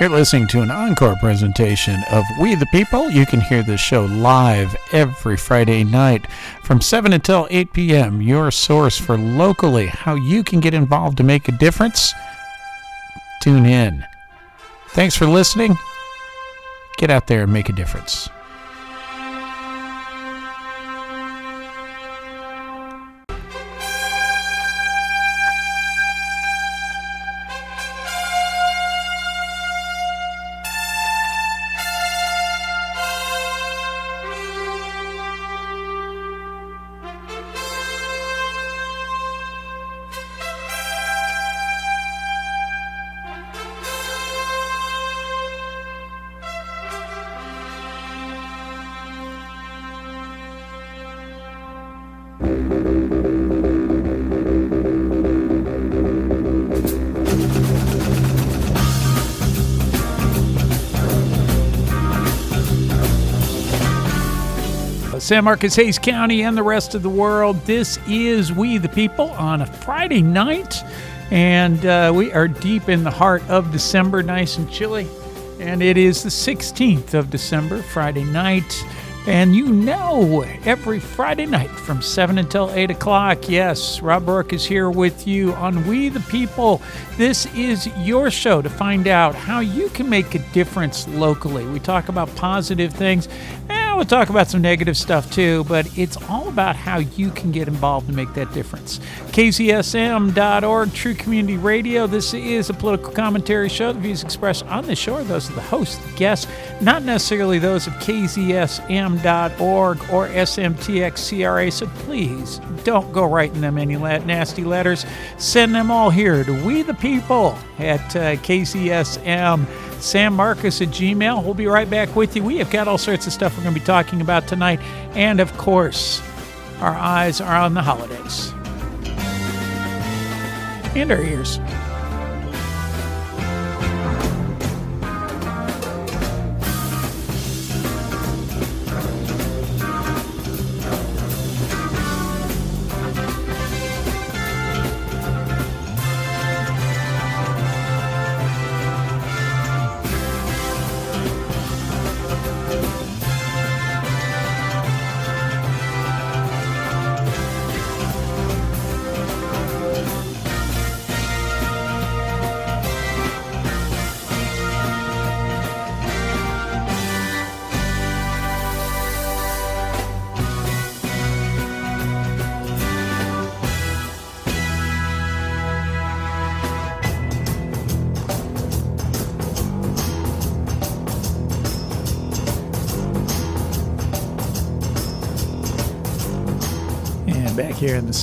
You're listening to an encore presentation of We the People. You can hear this show live every Friday night from 7 until 8 p.m. Your source for locally how you can get involved to make a difference. Tune in. Thanks for listening. Get out there and make a difference. San Marcos, Hays County, and the rest of the world. This is We the People on a Friday night, and uh, we are deep in the heart of December, nice and chilly. And it is the 16th of December, Friday night. And you know, every Friday night from 7 until 8 o'clock, yes, Rob Roark is here with you on We the People. This is your show to find out how you can make a difference locally. We talk about positive things we'll talk about some negative stuff too, but it's all about how you can get involved and make that difference. KZSM.org, True Community Radio. This is a political commentary show. The views expressed on the show are those of the host, the guests, not necessarily those of KZSM.org or SMTXCRA. So please don't go writing them any nasty letters. Send them all here to We the People at uh, KZSM San Marcos at Gmail. We'll be right back with you. We have got all sorts of stuff we're going to be talking about tonight. And of course, our eyes are on the holidays and our ears.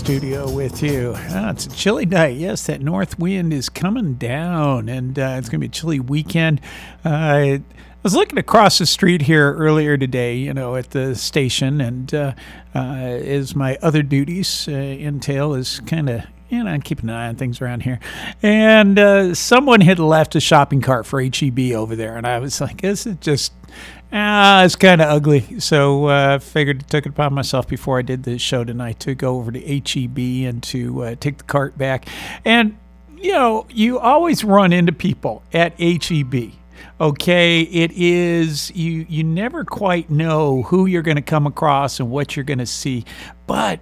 Studio with you. Ah, it's a chilly night. Yes, that north wind is coming down, and uh, it's going to be a chilly weekend. Uh, I was looking across the street here earlier today, you know, at the station, and uh, uh as my other duties uh, entail, is kind of you know, keeping an eye on things around here. And uh, someone had left a shopping cart for HEB over there, and I was like, "This is just ah, it's kind of ugly. So I uh, figured took it upon myself before I did the show tonight to go over to HEB and to uh, take the cart back. And, you know, you always run into people at HEB okay it is you you never quite know who you're going to come across and what you're going to see but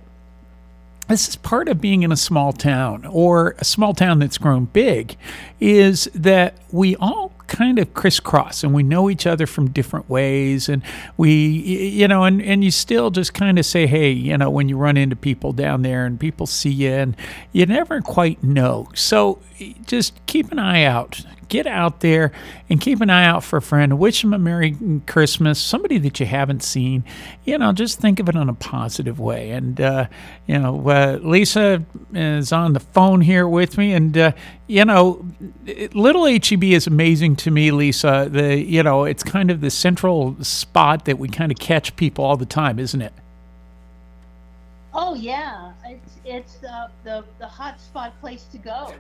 this is part of being in a small town or a small town that's grown big is that we all kind of crisscross and we know each other from different ways and we you know and, and you still just kind of say hey you know when you run into people down there and people see you and you never quite know. So just keep an eye out get out there and keep an eye out for a friend. Wish them a Merry Christmas, somebody that you haven't seen. You know, just think of it in a positive way. And, uh, you know, uh, Lisa is on the phone here with me. And, uh, you know, Little HEB is amazing to me, Lisa. The, you know, it's kind of the central spot that we kind of catch people all the time, isn't it? Oh yeah, it's it's the the hot spot place to go.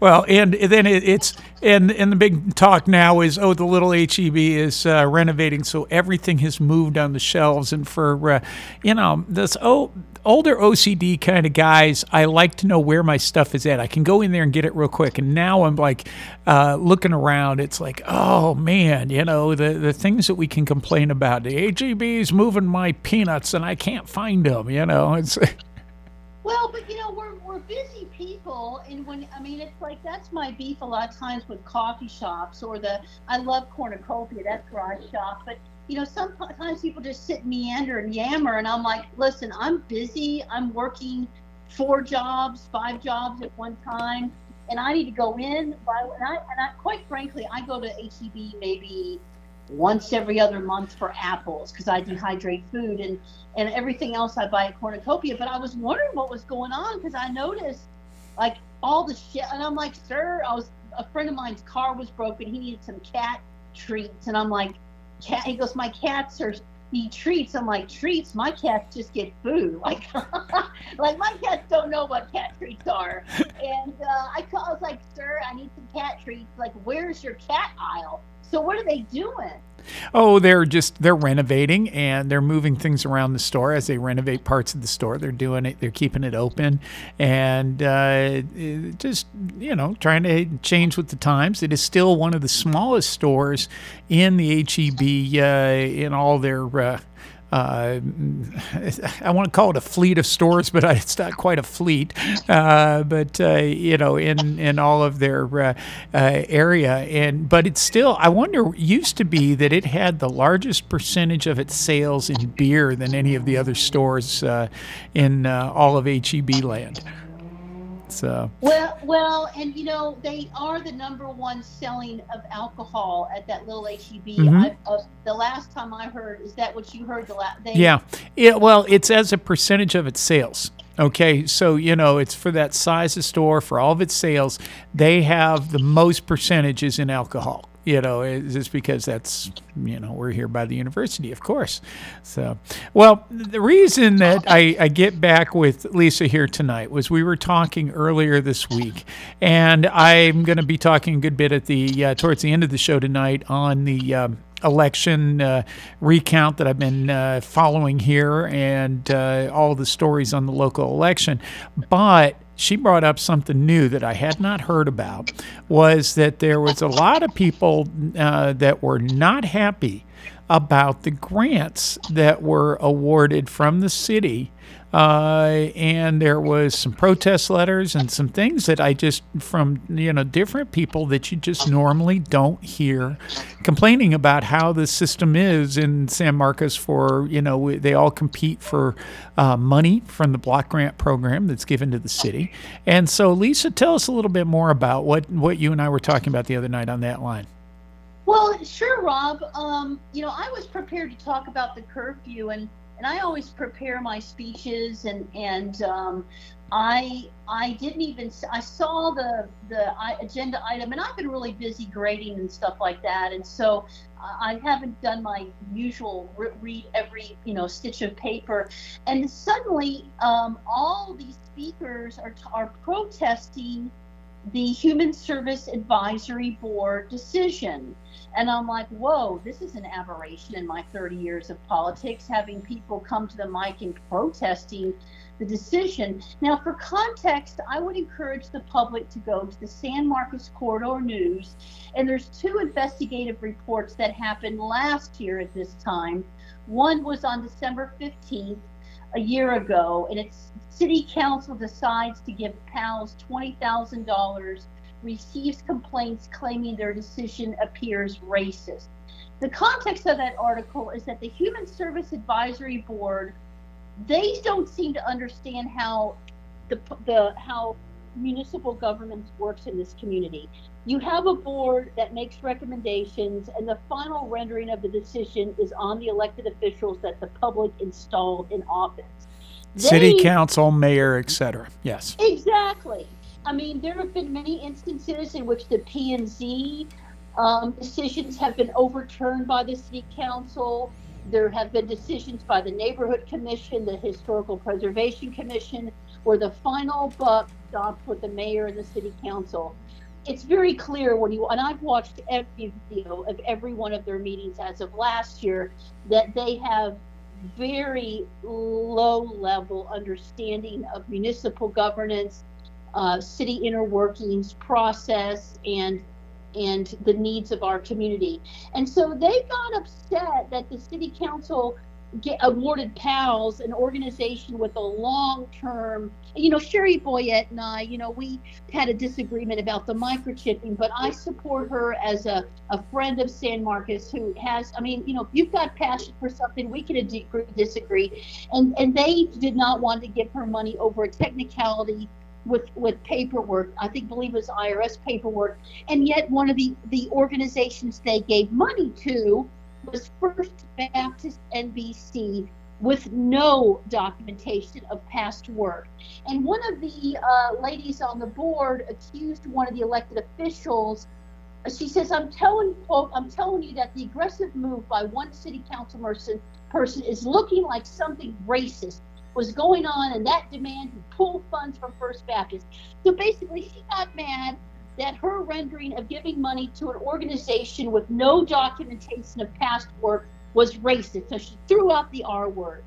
Well, and then it, it's and and the big talk now is oh the little HEB is uh, renovating, so everything has moved on the shelves. And for uh, you know this oh older OCD kind of guys, I like to know where my stuff is at. I can go in there and get it real quick. And now I'm like uh, looking around. It's like, oh man, you know, the, the things that we can complain about. The HEB is moving my peanuts and I can't find them, you know. It's. Well, but you know, we're, we're busy people, and when I mean, it's like that's my beef a lot of times with coffee shops or the I love cornucopia, that's where I shop, but you know, sometimes people just sit and meander and yammer, and I'm like, listen, I'm busy. I'm working four jobs, five jobs at one time, and I need to go in. By, and, I, and I, quite frankly, I go to HEB maybe once every other month for apples because I dehydrate food, and and everything else I buy at Cornucopia. But I was wondering what was going on because I noticed like all the shit, and I'm like, sir, I was a friend of mine's car was broken. He needed some cat treats, and I'm like cat. He goes, my cats are need treats. I'm like, treats? My cats just get food. Like, like my cats don't know what cat treats are. And uh, I, call, I was like, sir, I need some cat treats. Like, where's your cat aisle? So what are they doing? Oh, they're just they're renovating and they're moving things around the store as they renovate parts of the store. They're doing it. They're keeping it open and uh, just you know trying to change with the times. It is still one of the smallest stores in the HEB uh, in all their uh, uh, I want to call it a fleet of stores, but it's not quite a fleet. Uh, but uh, you know, in in all of their uh, uh, area, and but it's still. I wonder. Used to be that it had the largest percentage of its sales in beer than any of the other stores uh, in all of HEB land. So well, well, and you know they are the number one selling of alcohol at that little HEB. Mm-hmm. Uh, the last time I heard, is that what you heard? The last, yeah, it, well, it's as a percentage of its sales. Okay, so you know it's for that size of store for all of its sales. They have the most percentages in alcohol you know, just because that's, you know, we're here by the university, of course. So, well, the reason that I, I get back with Lisa here tonight was we were talking earlier this week, and I'm going to be talking a good bit at the uh, towards the end of the show tonight on the. Um, election uh, recount that I've been uh, following here and uh, all the stories on the local election. But she brought up something new that I had not heard about was that there was a lot of people uh, that were not happy about the grants that were awarded from the city uh, and there was some protest letters and some things that I just from you know different people that you just normally don't hear complaining about how the system is in San Marcos for you know they all compete for uh, money from the block grant program that's given to the city and so Lisa tell us a little bit more about what what you and I were talking about the other night on that line. Well, sure, Rob. Um, you know, I was prepared to talk about the curfew and and I always prepare my speeches and and um, I I didn't even I saw the the agenda item and I've been really busy grading and stuff like that. And so I haven't done my usual read every you know stitch of paper. And suddenly um, all these speakers are are protesting the Human Service Advisory Board decision and I'm like, whoa, this is an aberration in my 30 years of politics, having people come to the mic and protesting the decision. Now, for context, I would encourage the public to go to the San Marcos Corridor News. And there's two investigative reports that happened last year at this time. One was on December 15th, a year ago, and it's City Council decides to give PALS $20,000 receives complaints claiming their decision appears racist. The context of that article is that the Human Service Advisory Board, they don't seem to understand how the, the how municipal government works in this community. You have a board that makes recommendations, and the final rendering of the decision is on the elected officials that the public installed in office. They, City council, mayor, etc. Yes. Exactly. I mean, there have been many instances in which the P and Z um, decisions have been overturned by the city council. There have been decisions by the neighborhood commission, the historical preservation commission, where the final buck stopped with the mayor and the city council. It's very clear when you and I've watched every video of every one of their meetings as of last year that they have very low level understanding of municipal governance, uh, city inner workings, process, and and the needs of our community. And so they got upset that the city council get awarded PALS, an organization with a long-term. You know, Sherry Boyette and I, you know, we had a disagreement about the microchipping, but I support her as a, a friend of San Marcos who has. I mean, you know, if you've got passion for something, we can disagree. And and they did not want to give her money over a technicality with with paperwork. I think believe it was IRS paperwork, and yet one of the the organizations they gave money to was First Baptist NBC with no documentation of past work. And one of the uh, ladies on the board accused one of the elected officials. She says, "I'm telling quote, I'm telling you that the aggressive move by one city council person person is looking like something racist." Was going on and that demand to pull funds from First Baptist. So basically, she got mad that her rendering of giving money to an organization with no documentation of past work was racist. So she threw out the R word.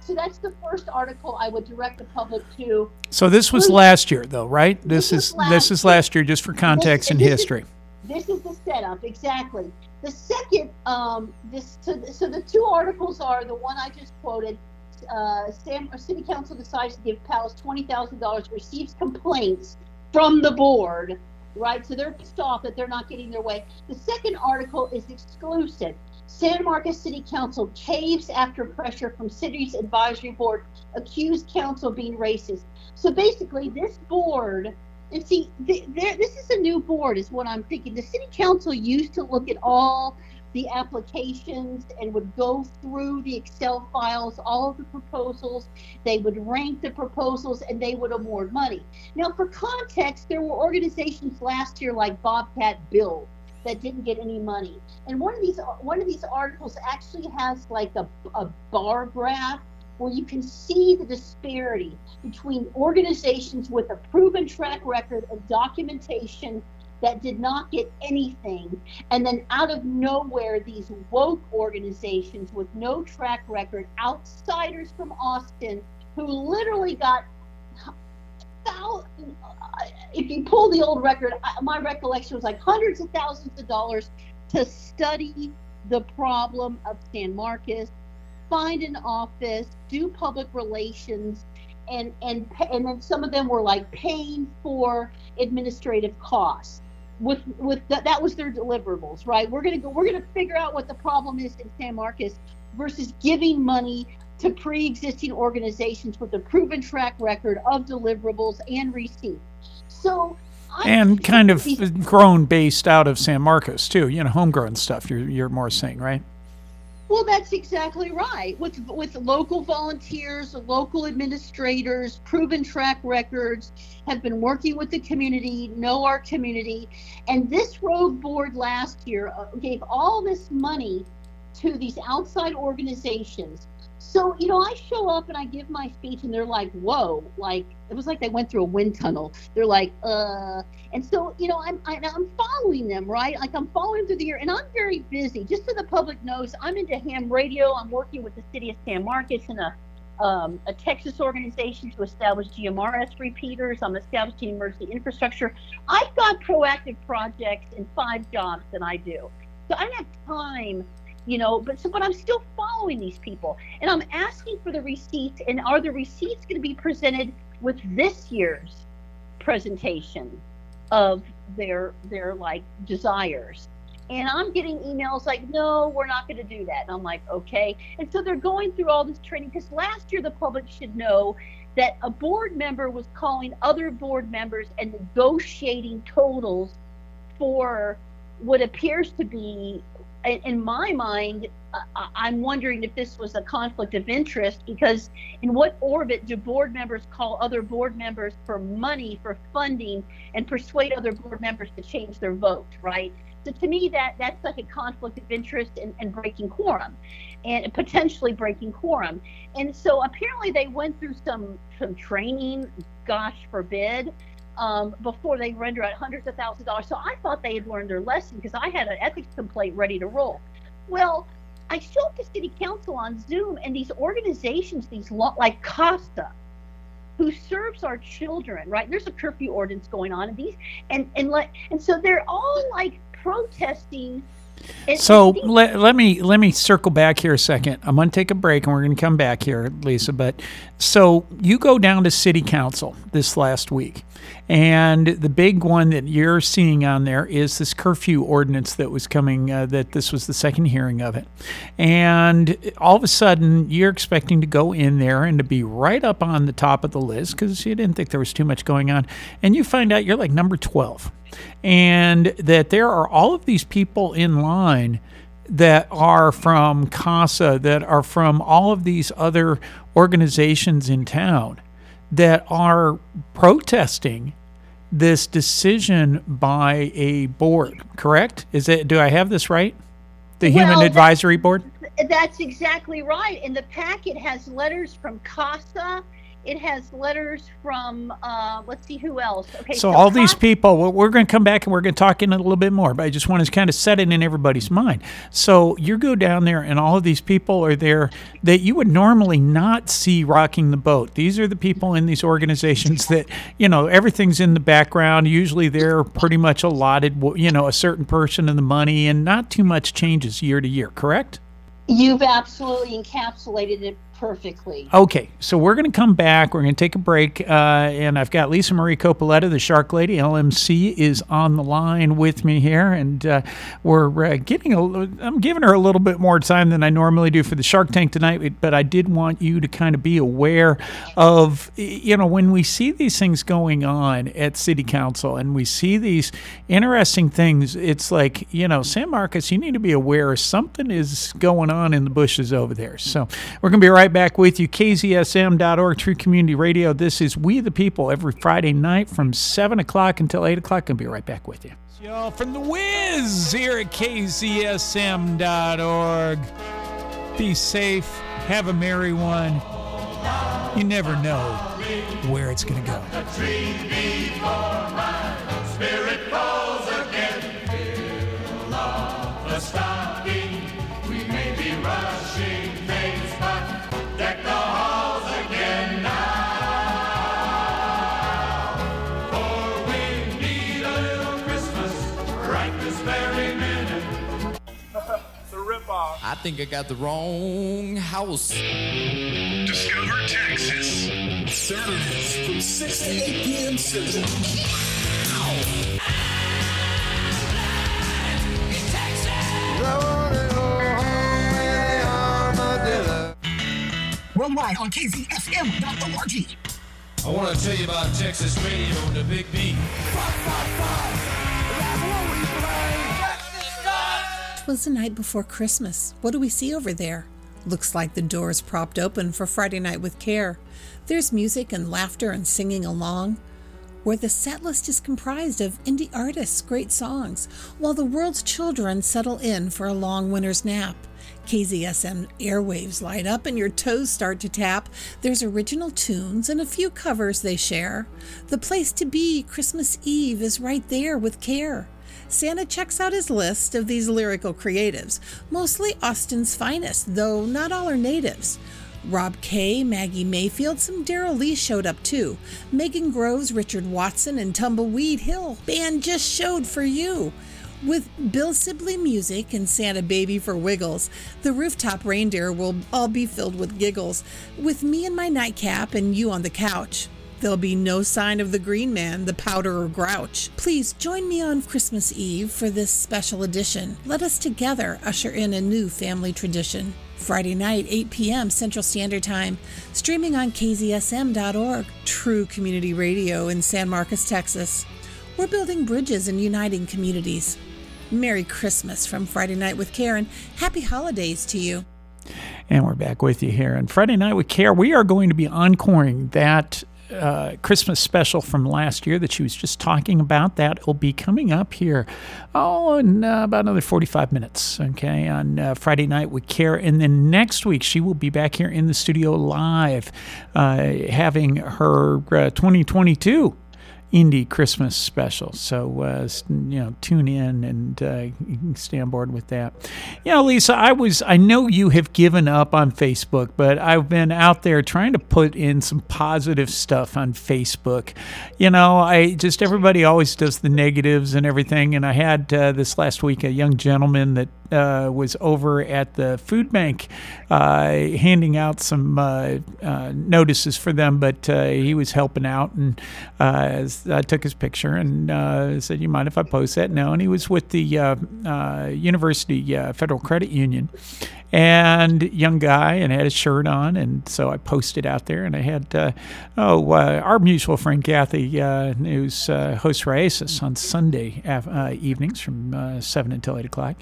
So that's the first article I would direct the public to. So this was last year, though, right? This, this is this is last year, just for context this, and history. Is, this is the setup, exactly. The second, um, this so, so the two articles are the one I just quoted uh, Sam, City Council decides to give PALS $20,000, receives complaints from the board, right? So they're pissed off that they're not getting their way. The second article is exclusive. San Marcos City Council caves after pressure from city's advisory board, accused council being racist. So basically, this board, and see, the, this is a new board, is what I'm thinking. The city council used to look at all the applications and would go through the Excel files, all of the proposals. They would rank the proposals and they would award money. Now, for context, there were organizations last year like Bobcat Build that didn't get any money. And one of these one of these articles actually has like a, a bar graph where you can see the disparity between organizations with a proven track record of documentation that did not get anything. And then out of nowhere, these woke organizations with no track record, outsiders from Austin, who literally got thousands, if you pull the old record, my recollection was like hundreds of thousands of dollars to study the problem of San Marcos, find an office, do public relations, and and and then some of them were like paying for administrative costs with with that that was their deliverables right? We're going to go we're going to figure out what the problem is in san marcos versus giving money to pre-existing organizations with a proven track record of deliverables and receipts. So I and kind of grown based out of san marcos too you know homegrown stuff you're, you're more saying right well, that's exactly right. With with local volunteers, local administrators, proven track records, have been working with the community, know our community, and this road board last year uh, gave all this money to these outside organizations so, you know, I show up and I give my speech and they're like, whoa, like it was like they went through a wind tunnel. They're like, uh, and so, you know, I'm, I, am i am following them, right? Like I'm following through the year and I'm very busy. Just so the public knows, I'm into ham radio. I'm working with the city of San Marcos and a, um, a Texas organization to establish GMRS repeaters. I'm establishing emergency infrastructure. I've got proactive projects and five jobs that I do. So I don't have time you know but so but i'm still following these people and i'm asking for the receipts and are the receipts going to be presented with this year's presentation of their their like desires. And i'm getting emails like no we're not going to do that. And i'm like okay. And so they're going through all this training because last year the public should know that a board member was calling other board members and negotiating totals for what appears to be in my mind, uh, uh, I'm wondering if this was a conflict of interest because in what orbit do board members call other board members for money, for funding, and persuade other board members to change their vote, right? So to me, that that's like a conflict of interest and, and breaking quorum, and potentially breaking quorum. And so apparently they went through some some training. Gosh forbid. Um, before they render out hundreds of thousands of dollars. So I thought they had learned their lesson because I had an ethics complaint ready to roll. Well, I show up to city council on Zoom, and these organizations, these lo- like CASA, who serves our children, right? There's a curfew ordinance going on, and these and and like and so they're all like protesting. So let, let me let me circle back here a second. I'm going to take a break and we're going to come back here, Lisa. But so you go down to city council this last week, and the big one that you're seeing on there is this curfew ordinance that was coming. Uh, that this was the second hearing of it, and all of a sudden you're expecting to go in there and to be right up on the top of the list because you didn't think there was too much going on, and you find out you're like number twelve and that there are all of these people in line that are from CASA, that are from all of these other organizations in town that are protesting this decision by a board, correct? Is it do I have this right? The well, Human Advisory Board? That's exactly right. And the packet has letters from CASA it has letters from uh, let's see who else. Okay, so, all these people, we're going to come back and we're going to talk in a little bit more, but I just want to kind of set it in everybody's mind. So you go down there, and all of these people are there that you would normally not see rocking the boat. These are the people in these organizations that you know everything's in the background. Usually they're pretty much allotted, you know, a certain person of the money, and not too much changes year to year. Correct? You've absolutely encapsulated it perfectly. Okay, so we're going to come back. We're going to take a break, uh, and I've got Lisa Marie Copoletta, the Shark Lady, LMC, is on the line with me here, and uh, we're uh, getting a. I'm giving her a little bit more time than I normally do for the Shark Tank tonight, but I did want you to kind of be aware of, you know, when we see these things going on at City Council, and we see these interesting things. It's like, you know, San Marcos, you need to be aware something is going on in the bushes over there. So we're going to be right right back with you. KZSM.org, True Community Radio. This is We the People every Friday night from 7 o'clock until 8 o'clock. I'll be right back with you. Y'all from the Wiz here at KZSM.org. Be safe. Have a merry one. You never know where it's going to go. I think I got the wrong house. Discover Texas. Saturdays from 6 to 8 p.m. Central. Worldwide on KZSM.org. I want to tell you about Texas radio and the Big B. Five, five, five. Was the night before Christmas. What do we see over there? Looks like the door's propped open for Friday Night with Care. There's music and laughter and singing along. Where the set list is comprised of indie artists' great songs, while the world's children settle in for a long winter's nap. KZSM airwaves light up and your toes start to tap. There's original tunes and a few covers they share. The place to be Christmas Eve is right there with care. Santa checks out his list of these lyrical creatives, mostly Austin's finest, though not all are natives. Rob Kay, Maggie Mayfield, some Daryl Lee showed up too. Megan Groves, Richard Watson, and Tumbleweed Hill. Band just showed for you. With Bill Sibley music and Santa Baby for Wiggles, the rooftop reindeer will all be filled with giggles, with me in my nightcap and you on the couch. There'll be no sign of the Green Man, the Powder or Grouch. Please join me on Christmas Eve for this special edition. Let us together usher in a new family tradition. Friday night, 8 p.m. Central Standard Time, streaming on KZSM.org, True Community Radio in San Marcos, Texas. We're building bridges and uniting communities. Merry Christmas from Friday Night with Karen. Happy holidays to you. And we're back with you here. And Friday Night with Care, we are going to be encoring that uh, Christmas special from last year that she was just talking about. That will be coming up here, oh, in uh, about another 45 minutes, okay, on uh, Friday night with Care. And then next week, she will be back here in the studio live, uh, having her uh, 2022 indie Christmas special. So, uh, you know, tune in and uh, stay on board with that. You know, Lisa, I was, I know you have given up on Facebook, but I've been out there trying to put in some positive stuff on Facebook. You know, I just, everybody always does the negatives and everything. And I had uh, this last week a young gentleman that uh, was over at the food bank uh, handing out some uh, uh notices for them, but uh, he was helping out, and uh, I took his picture and said, "You mind if I post that?" No, and he was with the University Federal Credit Union, and young guy and had a shirt on and so i posted out there and i had uh, oh uh, our mutual friend kathy uh, who's uh, hosts Oasis on sunday uh, evenings from uh, 7 until 8 o'clock.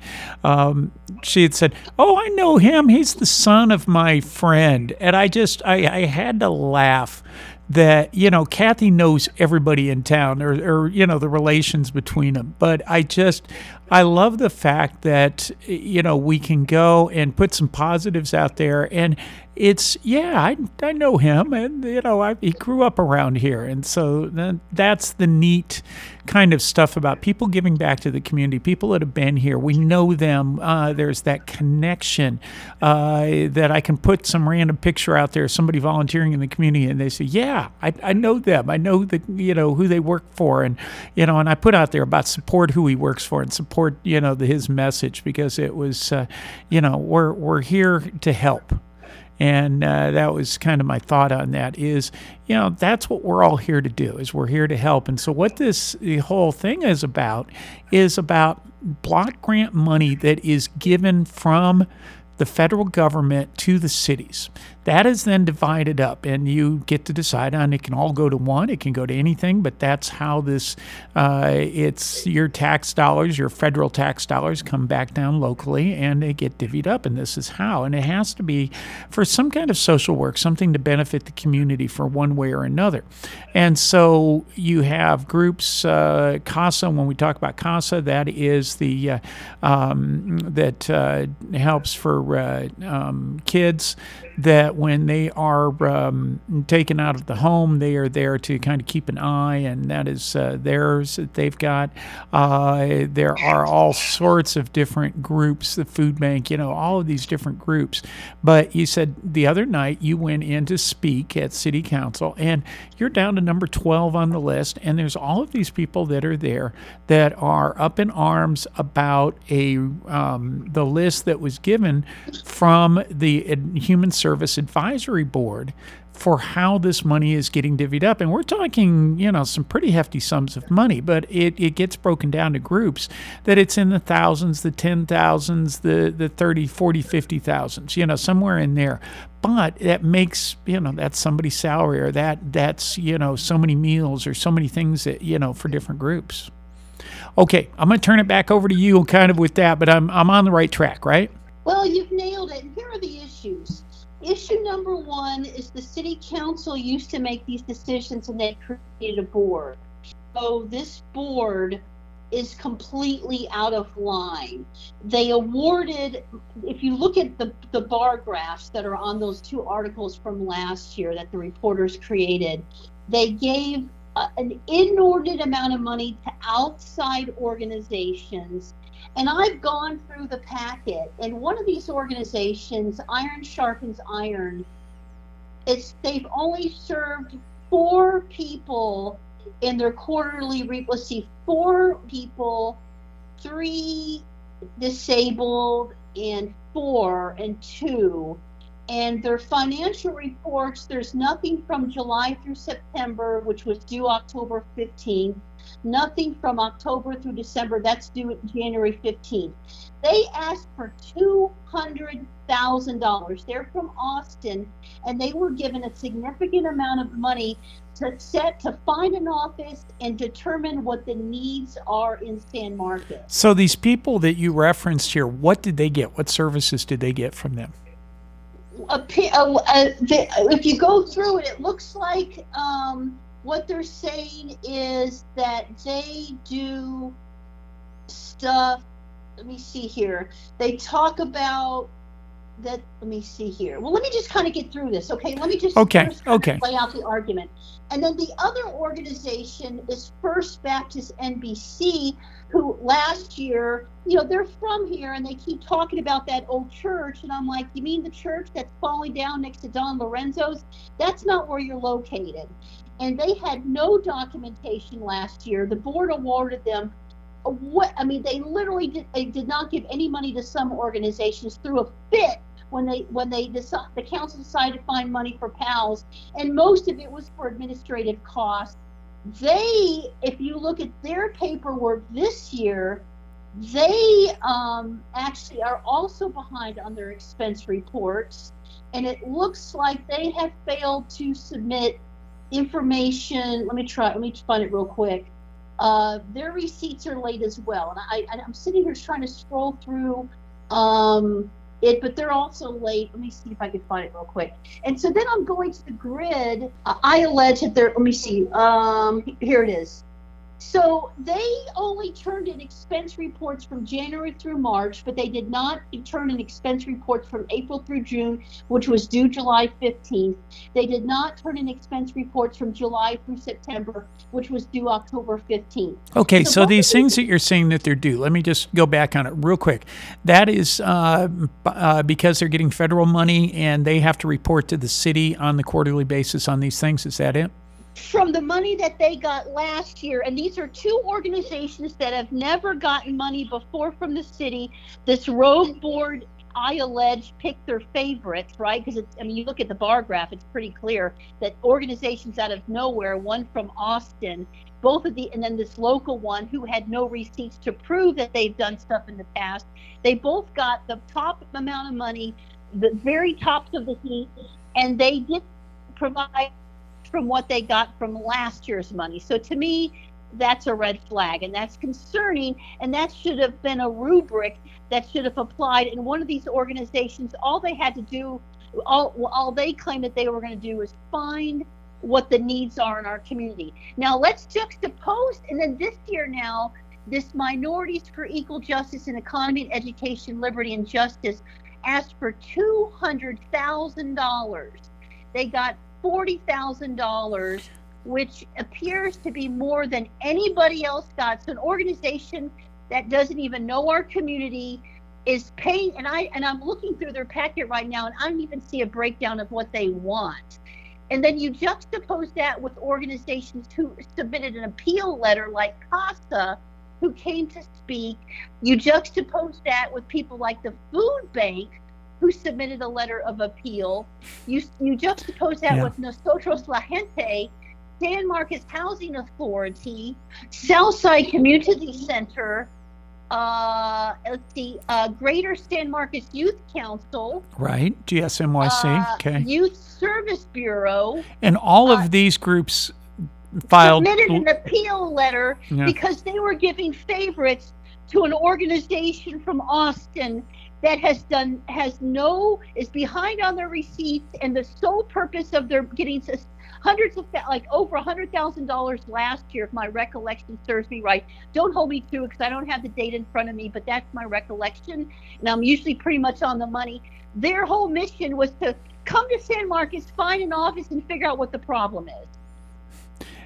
Um, she had said oh i know him. He's the son of my friend. And i just i, I had to laugh that you know Kathy knows everybody in town or, or you know the relations between them. But I just I love the fact that you know we can go and put some positives out there. And it's yeah I, I know him and you know I, he grew up around here. And so that's the neat kind of stuff about people giving back to the community. People that have been here we know them. Uh, there's that connection uh, that I can put some random picture out there somebody volunteering in the community and they say yeah I, I know them. I know the you know who they work for. And you know and I put out there about support who he works for and support you know the, his message because it was uh, you know we're we're here to help and uh, that was kind of my thought on that is you know that's what we're all here to do is we're here to help and so what this the whole thing is about is about block grant money that is given from the federal government to the cities. That is then divided up, and you get to decide on it can all go to one, it can go to anything, but that's how this uh, it's your tax dollars, your federal tax dollars come back down locally and they get divvied up, and this is how. And it has to be for some kind of social work, something to benefit the community for one way or another. And so you have groups, uh, CASA, when we talk about CASA, that is the uh, um, that uh, helps for uh, um, kids that when they are um, taken out of the home, they are there to kind of keep an eye, and that is uh, theirs that they've got. Uh, there are all sorts of different groups, the food bank, you know, all of these different groups. But you said the other night you went in to speak at City Council, and you're down to number 12 on the list, and there's all of these people that are there that are up in arms about a um, the list that was given from the Human Service Advisory Board for how this money is getting divvied up. And we're talking, you know, some pretty hefty sums of money, but it, it gets broken down to groups that it's in the thousands, the 10,000s, the, the 30, 40, 50,000s, you know, somewhere in there. But that makes, you know, that's somebody's salary or that that's, you know, so many meals or so many things that, you know, for different groups. Okay, I'm going to turn it back over to you kind of with that, but I'm, I'm on the right track, right? Well, you've nailed it. Here are the issues. Issue number one is the city council used to make these decisions and they created a board. So this board is completely out of line. They awarded, if you look at the, the bar graphs that are on those two articles from last year that the reporters created, they gave a, an inordinate amount of money to outside organizations and I've gone through the packet, and one of these organizations, Iron Sharpens Iron, it's they've only served four people in their quarterly re- let's see, four people, three disabled and four and two. And their financial reports, there's nothing from July through September, which was due October 15th Nothing from October through December. That's due January 15th. They asked for $200,000. They're from Austin, and they were given a significant amount of money to set to find an office and determine what the needs are in San Marcos. So these people that you referenced here, what did they get? What services did they get from them? A, a, a, the, if you go through it, it looks like um, what they're saying is that they do stuff. Let me see here. They talk about that let me see here. Well, let me just kind of get through this, okay? Let me just okay, okay. lay out the argument. And then the other organization is First Baptist NBC, who last year, you know, they're from here and they keep talking about that old church. And I'm like, you mean the church that's falling down next to Don Lorenzo's? That's not where you're located. And they had no documentation last year. The board awarded them what I mean, they literally did, they did not give any money to some organizations through a fit when they when they decide the council decided to find money for PALS, and most of it was for administrative costs. They, if you look at their paperwork this year, they um, actually are also behind on their expense reports, and it looks like they have failed to submit information. Let me try. Let me find it real quick. Uh, their receipts are late as well, and I, I'm sitting here trying to scroll through um, it, but they're also late. Let me see if I can find it real quick. And so then I'm going to the grid. Uh, I allege that they're. Let me see. Um, here it is. So they only turned in expense reports from January through March, but they did not turn in expense reports from April through June, which was due July 15th. They did not turn in expense reports from July through September, which was due October 15th. Okay, so, so these things that you're saying that they're due, let me just go back on it real quick. That is uh, uh, because they're getting federal money and they have to report to the city on the quarterly basis on these things. Is that it? From the money that they got last year. And these are two organizations that have never gotten money before from the city. This rogue board, I allege, picked their favorites, right? Because I mean, you look at the bar graph, it's pretty clear that organizations out of nowhere, one from Austin, both of the, and then this local one who had no receipts to prove that they've done stuff in the past, they both got the top amount of money, the very tops of the heap, and they did provide from what they got from last year's money. So to me, that's a red flag and that's concerning. And that should have been a rubric that should have applied in one of these organizations. All they had to do, all, all they claimed that they were going to do is find what the needs are in our community. Now let's juxtapose, and then this year now, this Minorities for Equal Justice in Economy and Education, Liberty and Justice asked for $200,000. They got $40,000, which appears to be more than anybody else got. So an organization that doesn't even know our community is paying and I and I'm looking through their packet right now and I don't even see a breakdown of what they want. And then you juxtapose that with organizations who submitted an appeal letter like CASA who came to speak. You juxtapose that with people like the food bank who submitted a letter of appeal. You you juxtapose that yeah. with Nosotros La Gente, San Marcos Housing Authority, Southside Community Center, uh, let's see, uh, Greater San Marcos Youth Council. Right, GSMYC. Uh, okay. Youth Service Bureau. And all of uh, these groups filed submitted an appeal letter yeah. because they were giving favorites to an organization from Austin that has done has no is behind on their receipts and the sole purpose of their getting hundreds of like over a hundred thousand dollars last year if my recollection serves me right. Don't hold me to it because i don't have the date in front of me but that's my recollection and i'm usually pretty much on the money. Their whole mission was to come to san marcos find an office and figure out what the problem is.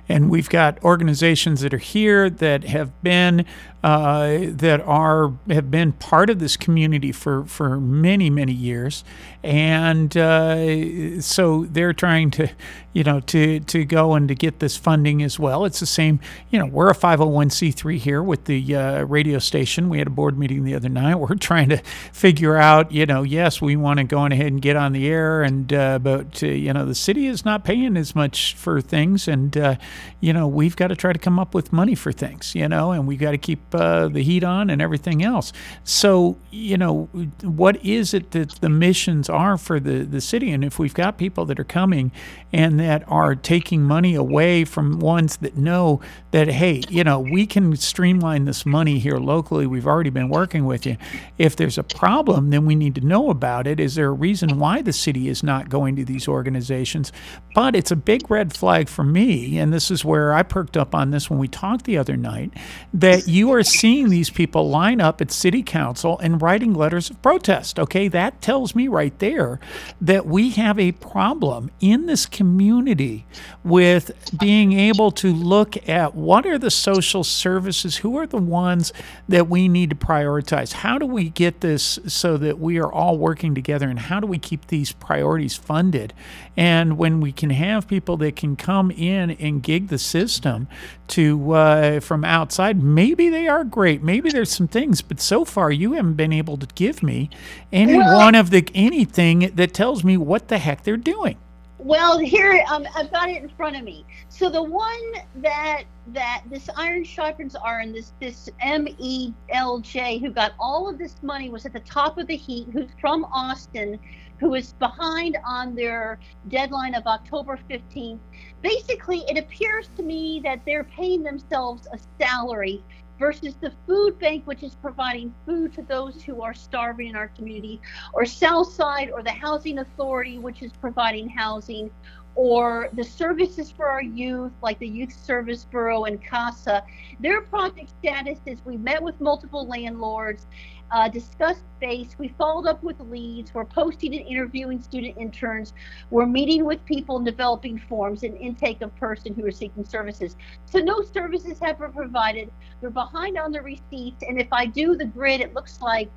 And we've got organizations that are here that have been uh, that are have been part of this community for for many many years, and uh, so they're trying to you know to to go and to get this funding as well. It's the same you know we're a 501c3 here with the uh, radio station. We had a board meeting the other night. We're trying to figure out you know yes we want to go on ahead and get on the air and uh, but uh, you know the city is not paying as much for things and uh, you know we've got to try to come up with money for things you know and we've got to keep uh, the heat on and everything else. So, you know, what is it that the missions are for the, the city? And if we've got people that are coming and that are taking money away from ones that know that, hey, you know, we can streamline this money here locally, we've already been working with you. If there's a problem, then we need to know about it. Is there a reason why the city is not going to these organizations? But it's a big red flag for me, and this is where I perked up on this when we talked the other night, that you are seeing these people line up at city council and writing letters of protest. Okay, that tells me right there that we have a problem in this community with being able to look at what are the social services, who are the ones that we need to prioritize. How do we get this so that we are all working together, and how do we keep these priorities funded? And when we can have people that can come in and gig the system to uh, from outside, maybe they are great. Maybe there's some things, but so far you haven't been able to give me any well, one of the anything that tells me what the heck they're doing. Well, here um, I've got it in front of me. So the one that that this Iron Sharpens Iron, this this M E L J, who got all of this money, was at the top of the heat. Who's from Austin, who is behind on their deadline of October 15th. Basically, it appears to me that they're paying themselves a salary versus the food bank, which is providing food to those who are starving in our community, or Southside, or the housing authority, which is providing housing, or the services for our youth, like the Youth Service Bureau and CASA. Their project status is we met with multiple landlords uh, discussed space. We followed up with leads. We're posting and interviewing student interns. We're meeting with people and developing forms and intake of person who are seeking services. So no services have been provided. They're behind on the receipts. And if I do the grid, it looks like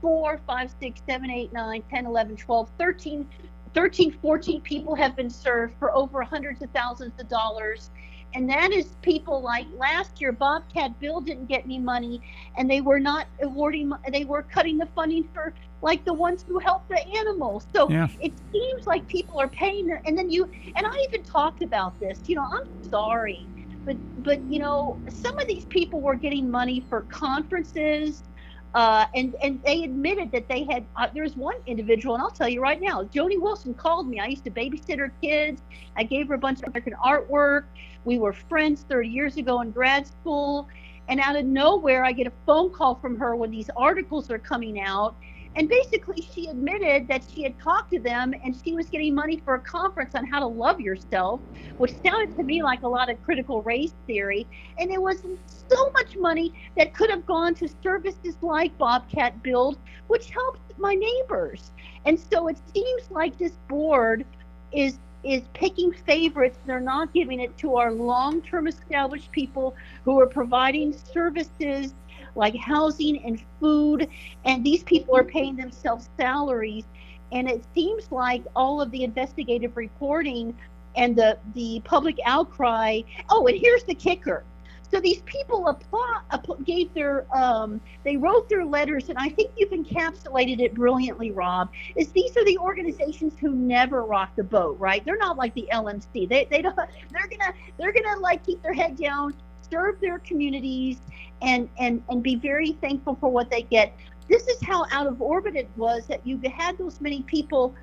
4, 5, 6, 7, 8, 9, 10, 11, 12, 13, 13, 14 people have been served for over hundreds of thousands of dollars and that is people like last year Bobcat Build didn't get any money and they were not awarding they were cutting the funding for like the ones who help the animals so yeah. it seems like people are paying and then you and i even talked about this you know i'm sorry but but you know some of these people were getting money for conferences uh, and and they admitted that they had. Uh, was one individual, and I'll tell you right now, Joni Wilson called me. I used to babysit her kids. I gave her a bunch of American artwork. We were friends 30 years ago in grad school, and out of nowhere, I get a phone call from her when these articles are coming out, and basically, she admitted that she had talked to them and she was getting money for a conference on how to love yourself, which sounded to me like a lot of critical race theory. And it was so much money that could have gone to services like Bobcat Build, which helps my neighbors. And so it seems like this board is is picking favorites. They're not giving it to our long-term established people who are providing services like housing and food, and these people are paying themselves salaries. And it seems like all of the investigative reporting and the, the public outcry. Oh, and here's the kicker. So these people apply, gave their, um, they wrote their letters, and I think you've encapsulated it brilliantly, Rob. Is these are the organizations who never rock the boat, right? They're not like the LMC. They, they don't. They're gonna, they're gonna like keep their head down, serve their communities, and and and be very thankful for what they get. This is how out of orbit it was that you had those many people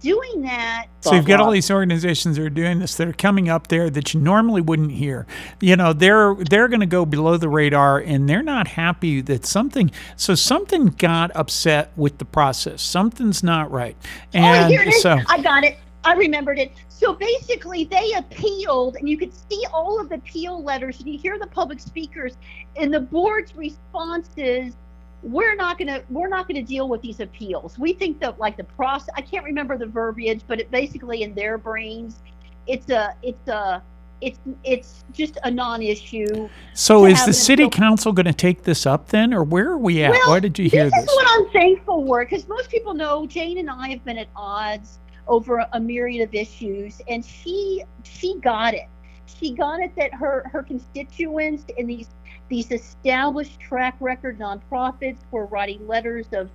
doing that. So you've got all these organizations that are doing this that are coming up there that you normally wouldn't hear. You know, they're they're going to go below the radar and they're not happy that something so something got upset with the process. Something's not right. And oh, here it is. so I got it. I remembered it. So basically, they appealed, and you could see all of the appeal letters, and you hear the public speakers, and the board's responses. We're not gonna we're not gonna deal with these appeals. We think that like the process. I can't remember the verbiage, but it basically in their brains, it's a it's a it's it's just a non-issue. So is the city council going to take this up then, or where are we at? Well, Why did you hear this? This is what I'm thankful for, because most people know Jane and I have been at odds over a myriad of issues and she she got it she got it that her her constituents in these these established track record nonprofits were writing letters of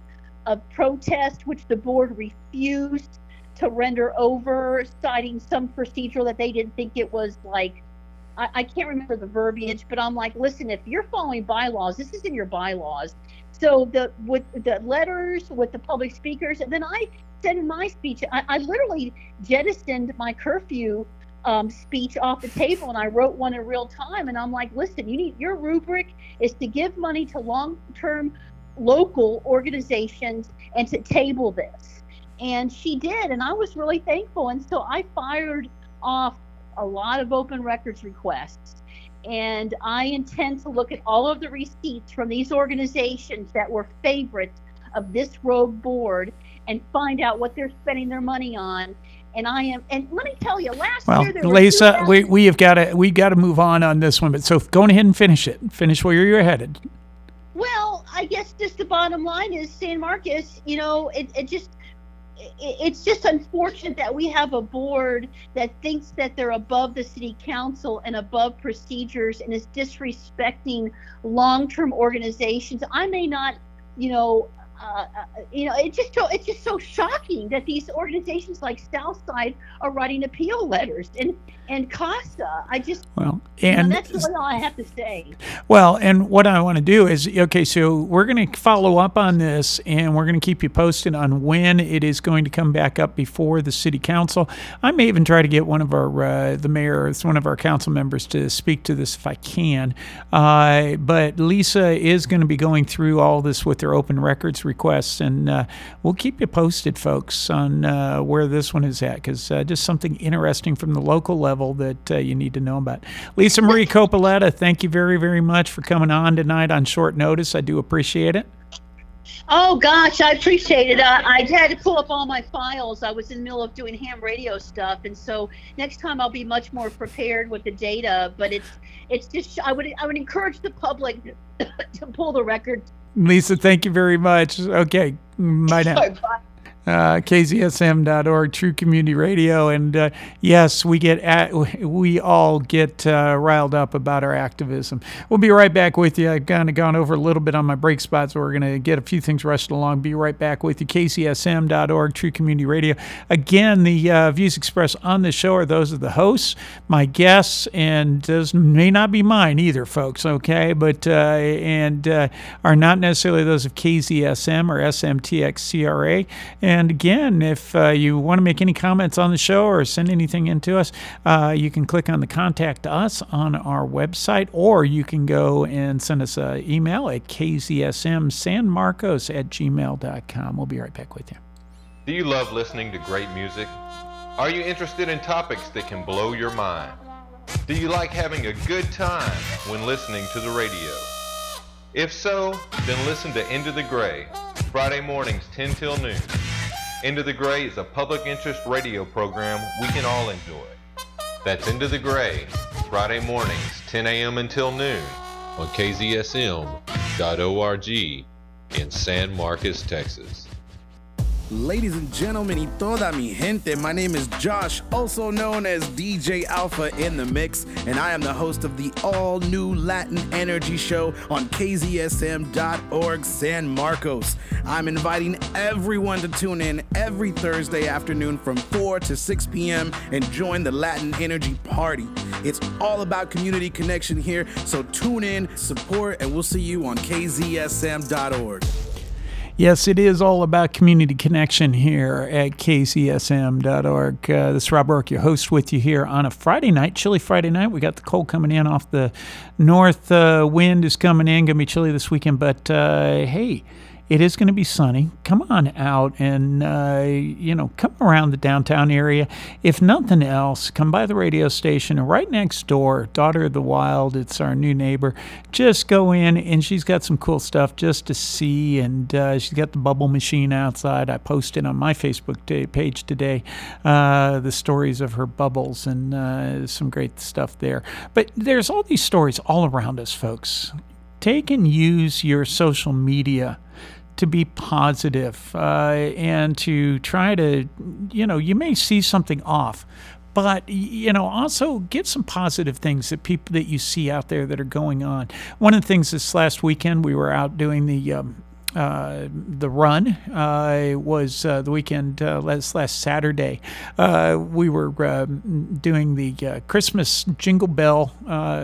of protest which the board refused to render over citing some procedural that they didn't think it was like I, I can't remember the verbiage, but I'm like, listen, if you're following bylaws, this is in your bylaws. So the with the letters with the public speakers, and then I said in my speech, I, I literally jettisoned my curfew um, speech off the table and I wrote one in real time. And I'm like, listen, you need your rubric is to give money to long term local organizations and to table this. And she did. And I was really thankful. And so I fired off a lot of open records requests. And I intend to look at all of the receipts from these organizations that were favorites of this rogue board and find out what they're spending their money on and I am. And let me tell you, last well, year, Lisa, we we have got to we got to move on on this one. But so go ahead and finish it. Finish where you're headed. Well, I guess just the bottom line is San Marcos. You know, it, it just it's just unfortunate that we have a board that thinks that they're above the city council and above procedures and is disrespecting long-term organizations. I may not, you know, uh, uh, you know, it's just so it's just so shocking that these organizations like Southside are writing appeal letters. And and Costa. I just well, and you know, that's all I have to say. Well, and what I want to do is okay. So we're going to follow up on this, and we're going to keep you posted on when it is going to come back up before the city council. I may even try to get one of our uh, the mayor, it's one of our council members, to speak to this if I can. Uh, but Lisa is going to be going through all this with her open records requests, and uh, we'll keep you posted, folks, on uh, where this one is at, because uh, just something interesting from the local level that uh, you need to know about. Lisa Marie Copoletta, thank you very, very much for coming on tonight on short notice. I do appreciate it. Oh gosh, I appreciate it. Uh, I had to pull up all my files. I was in the middle of doing ham radio stuff, and so next time I'll be much more prepared with the data. But it's it's just I would I would encourage the public to pull the record Lisa, thank you very much. Okay, bye now. Bye uh, kzsm.org, True Community Radio, and uh, yes, we get at, we all get uh, riled up about our activism. We'll be right back with you. I've kind of gone over a little bit on my break spot, so we're going to get a few things rushed along. Be right back with you. kzsm.org, True Community Radio. Again, the uh, views expressed on the show are those of the hosts, my guests, and those may not be mine either, folks. Okay, but uh, and uh, are not necessarily those of KZSM or SMTX And and again, if uh, you want to make any comments on the show or send anything in to us, uh, you can click on the contact us on our website, or you can go and send us an email at kzsmsanmarcos at gmail.com. We'll be right back with you. Do you love listening to great music? Are you interested in topics that can blow your mind? Do you like having a good time when listening to the radio? If so, then listen to Into the Gray, Friday mornings 10 till noon. Into the Gray is a public interest radio program we can all enjoy. That's Into the Gray, Friday mornings, 10 a.m. until noon on KZSM.org in San Marcos, Texas. Ladies and gentlemen, y toda mi gente, my name is Josh, also known as DJ Alpha in the Mix, and I am the host of the all new Latin Energy Show on KZSM.org San Marcos. I'm inviting everyone to tune in every Thursday afternoon from 4 to 6 p.m. and join the Latin Energy Party. It's all about community connection here, so tune in, support, and we'll see you on KZSM.org. Yes, it is all about community connection here at kzsm.org. Uh, this is Rob Roark, your host, with you here on a Friday night, chilly Friday night. We got the cold coming in off the north uh, wind is coming in. Going to be chilly this weekend, but uh, hey, it is going to be sunny. Come on out and, uh, you know, come around the downtown area. If nothing else, come by the radio station right next door, Daughter of the Wild. It's our new neighbor. Just go in, and she's got some cool stuff just to see. And uh, she's got the bubble machine outside. I posted on my Facebook page today uh, the stories of her bubbles and uh, some great stuff there. But there's all these stories all around us, folks. Take and use your social media to be positive, uh, and to try to, you know, you may see something off, but you know also get some positive things that people that you see out there that are going on. One of the things this last weekend we were out doing the um, uh, the run uh, was uh, the weekend uh, last last Saturday. Uh, we were doing the Christmas Jingle Bell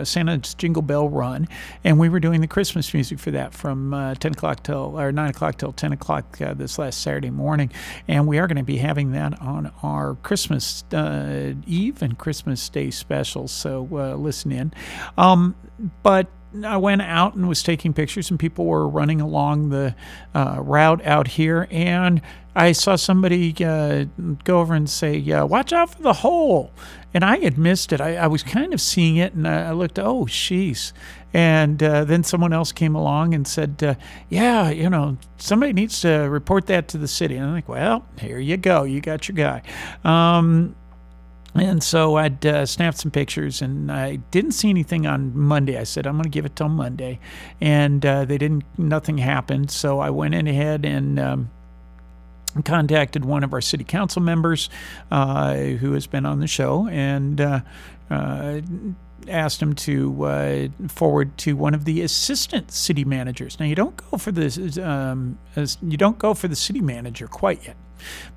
Santa's Jingle Bell run, and we were doing the Christmas music for that from 10 o'clock till or 9 o'clock till 10 o'clock this last Saturday morning, and we are going to be having that on our Christmas Eve and Christmas Day specials. So listen in, um, but I went out and was taking pictures, and people were running along the uh, route out here, and I saw somebody uh, go over and say, "Yeah, "Watch out for the hole," and I had missed it. I, I was kind of seeing it, and I, looked, "Oh, sheesh!" And uh, then someone else came along and said, uh, "Yeah, you know, somebody needs to report that to the city." And I'm like, "Well, here you go. You got your guy." Um, and so I'd uh, snapped some pictures, and I didn't see anything on Monday. I said I'm going to give it till Monday, and uh, they didn't. Nothing happened. So I went in ahead and. Um, contacted one of our city council members uh, who has been on the show and uh, uh, asked him to uh, forward to one of the assistant city managers. Now you don't go for this, um, you don't go for the city manager quite yet.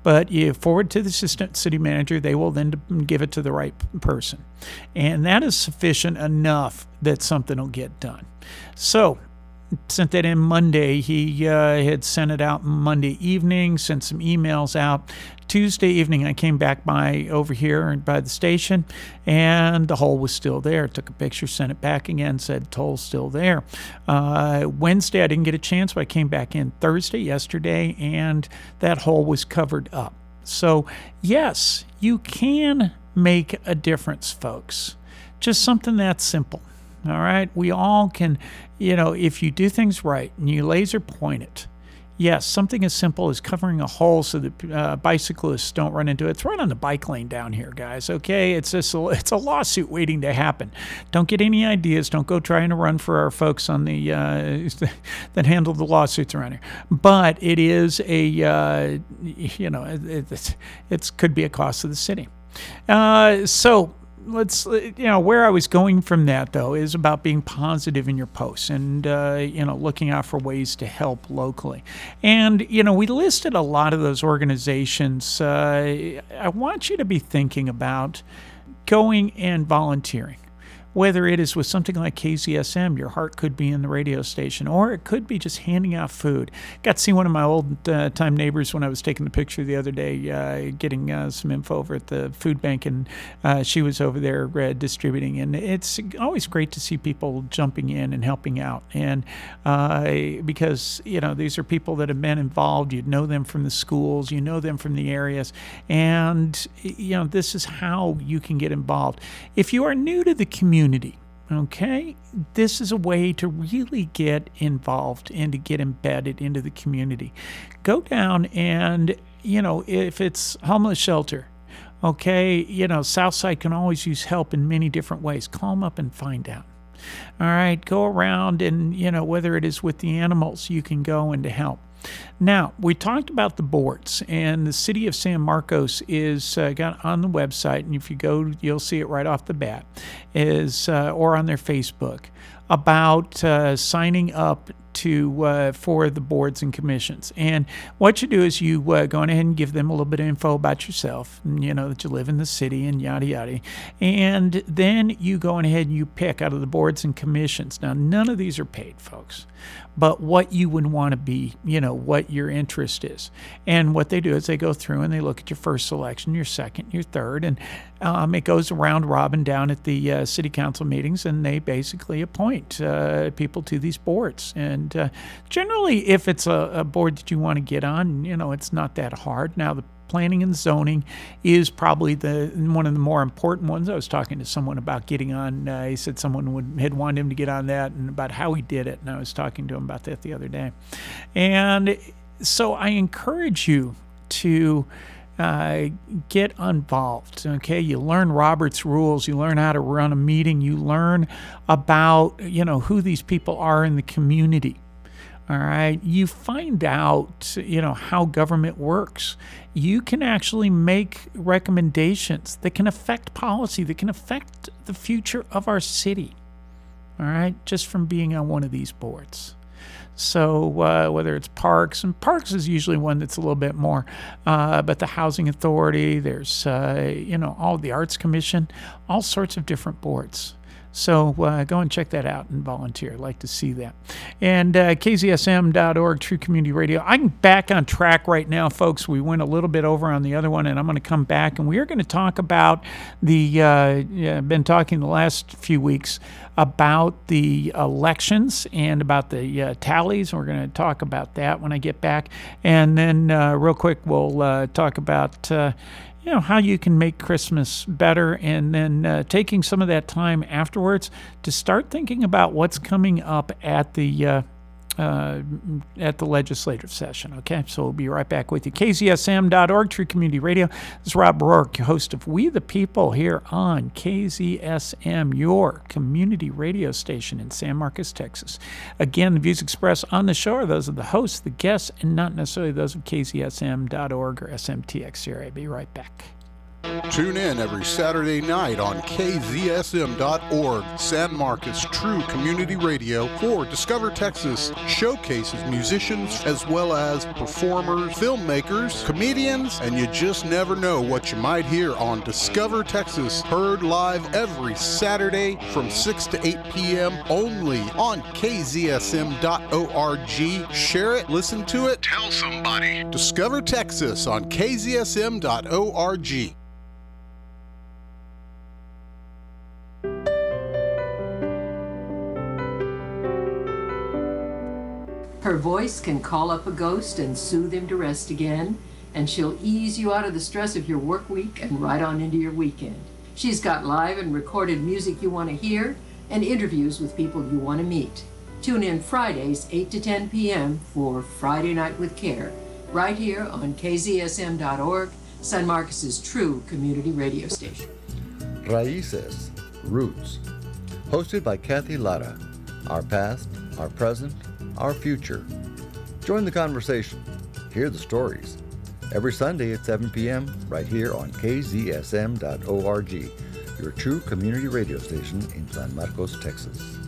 But you forward to the assistant city manager, they will then give it to the right person. And that is sufficient enough that something will get done. So sent that in Monday. He uh, had sent it out Monday evening, sent some emails out. Tuesday evening, I came back by over here and by the station, and the hole was still there. Took a picture, sent it back again, said toll's still there. Uh, Wednesday, I didn't get a chance, but I came back in Thursday, yesterday, and that hole was covered up. So, yes, you can make a difference, folks. Just something that simple. All right. We all can, you know, if you do things right and you laser point it, yes, something as simple as covering a hole so that uh, bicyclists don't run into it. It's right on the bike lane down here, guys. Okay. It's just a, it's a lawsuit waiting to happen. Don't get any ideas. Don't go trying to run for our folks on the, uh, that handle the lawsuits around here. But it is a, uh, you know, it, it, it could be a cost of the city. Uh, so let's you know where I was going from that though is about being positive in your posts and uh, you know looking out for ways to help locally. And you know we listed a lot of those organizations. Uh, I want you to be thinking about going and volunteering whether it is with something like KZSM, your heart could be in the radio station, or it could be just handing out food. Got to see one of my old uh, time neighbors when I was taking the picture the other day, uh, getting uh, some info over at the food bank, and uh, she was over there uh, distributing. And it's always great to see people jumping in and helping out. And uh, because, you know, these are people that have been involved, you know them from the schools, you know them from the areas, and, you know, this is how you can get involved. If you are new to the community, community. Okay, this is a way to really get involved and to get embedded into the community. Go down and, you know, if it's homeless shelter, okay, you know, Southside can always use help in many different ways. Call them up and find out. All right, go around and, you know, whether it is with the animals, you can go and to help. Now, we talked about the boards, and the city of San Marcos is uh, got on the website, and if you go, you'll see it right off the bat, is uh, or on their Facebook about uh, signing up to uh, for the boards and commissions. And what you do is you uh, go ahead and give them a little bit of info about yourself, you know that you live in the city and yada yada. And then you go ahead and you pick out of the boards and commissions. Now none of these are paid, folks but what you would want to be, you know, what your interest is. And what they do is they go through and they look at your first selection, your second, your third, and um, it goes around robin down at the uh, city council meetings, and they basically appoint uh, people to these boards. And uh, generally, if it's a, a board that you want to get on, you know, it's not that hard. Now, the planning and zoning is probably the one of the more important ones. I was talking to someone about getting on. Uh, he said someone would, had wanted him to get on that and about how he did it, and I was talking to him about that the other day. And so I encourage you to. Uh, get involved. Okay, you learn Robert's rules. You learn how to run a meeting. You learn about you know who these people are in the community all right you find out you know how government works you can actually make recommendations that can affect policy that can affect the future of our city all right just from being on one of these boards So uh, whether it's parks, and parks is usually one that's a little bit more, uh, but the housing authority, there's uh, you know all the arts commission, all sorts of different boards. So uh, go and check that out and volunteer. I'd like to see that. And uh, kzsm.org, True Community Radio. I'm back on track right now, folks. We went a little bit over on the other one, and I'm going to come back and we are going to talk about the. Uh, yeah, been talking the last few weeks about the elections and about the uh, tallies. We're going to talk about that when I get back. And then, uh, real quick, we'll uh, talk about uh, you know how you can make Christmas better, and then uh, taking some of that time afterwards to start thinking about what's coming up at the uh, at the legislative session. Okay, so we'll be right back with you. KZSM.org, True Community Radio. This is Rob Roark, host of We the People here on KZSM, your community radio station in San Marcos, Texas. Again, the views expressed on the show are those of the hosts, the guests, and not necessarily those of KZSM.org or SMTX here. I'll be right back. Tune in every Saturday night on KZSM.org, San Marcos True Community Radio for Discover Texas showcases musicians as well as performers, filmmakers, comedians, and you just never know what you might hear on Discover Texas, heard live every Saturday from 6 to 8 p.m. only on KZSM.org. Share it, listen to it, tell somebody. Discover Texas on KZSM.org. Her voice can call up a ghost and soothe him to rest again, and she'll ease you out of the stress of your work week and right on into your weekend. She's got live and recorded music you want to hear and interviews with people you want to meet. Tune in Fridays, 8 to 10 p.m. for Friday Night with Care, right here on KZSM.org, San Marcos's true community radio station. Raíces, Roots, hosted by Kathy Lara. Our past, our present, our future. Join the conversation. Hear the stories. Every Sunday at 7 p.m. right here on kzsm.org, your true community radio station in San Marcos, Texas.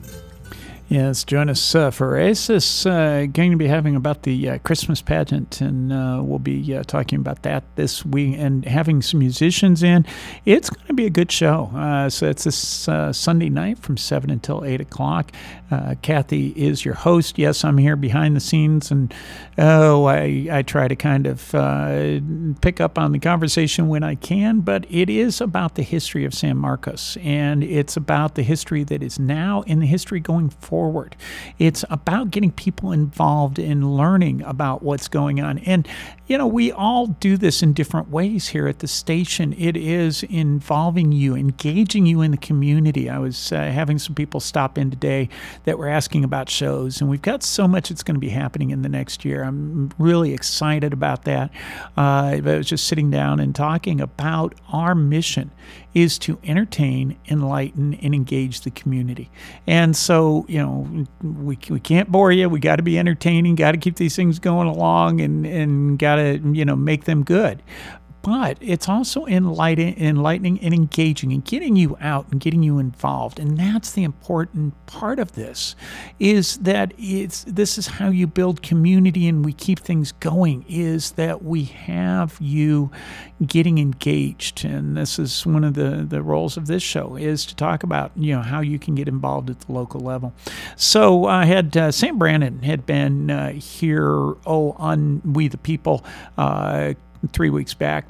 Yes, join us uh, for Oasis. Uh, going to be having about the uh, Christmas pageant, and uh, we'll be uh, talking about that this week and having some musicians in. It's going to be a good show. Uh, so it's this Sunday night from 7 until 8 o'clock. Kathy is your host. Yes, I'm here behind the scenes, and oh, I, I try to kind of pick up on the conversation when I can, but it is about the history of San Marcos, and it's about the history that is now and the history going forward forward. It's about getting people involved in learning about what's going on. And, you know, we all do this in different ways here at the station. It is involving you, engaging you in the community. I was uh, having some people stop in today that were asking about shows, and we've got so much that's going to be happening in the next year. I'm really excited about that. Uh, I was just sitting down and talking about our mission is to entertain, enlighten, and engage the community. And so, you know, we, we can't bore you. We got to be entertaining, got to keep these things going along, and, and got to, you know, make them good but it's also enlightening, enlightening and engaging and getting you out and getting you involved. And that's the important part of this is that it's this is how you build community and we keep things going is that we have you getting engaged. And this is one of the, the roles of this show is to talk about, you know, how you can get involved at the local level. So I had uh, Sam Brannon had been uh, here, oh, on We the People uh, three weeks back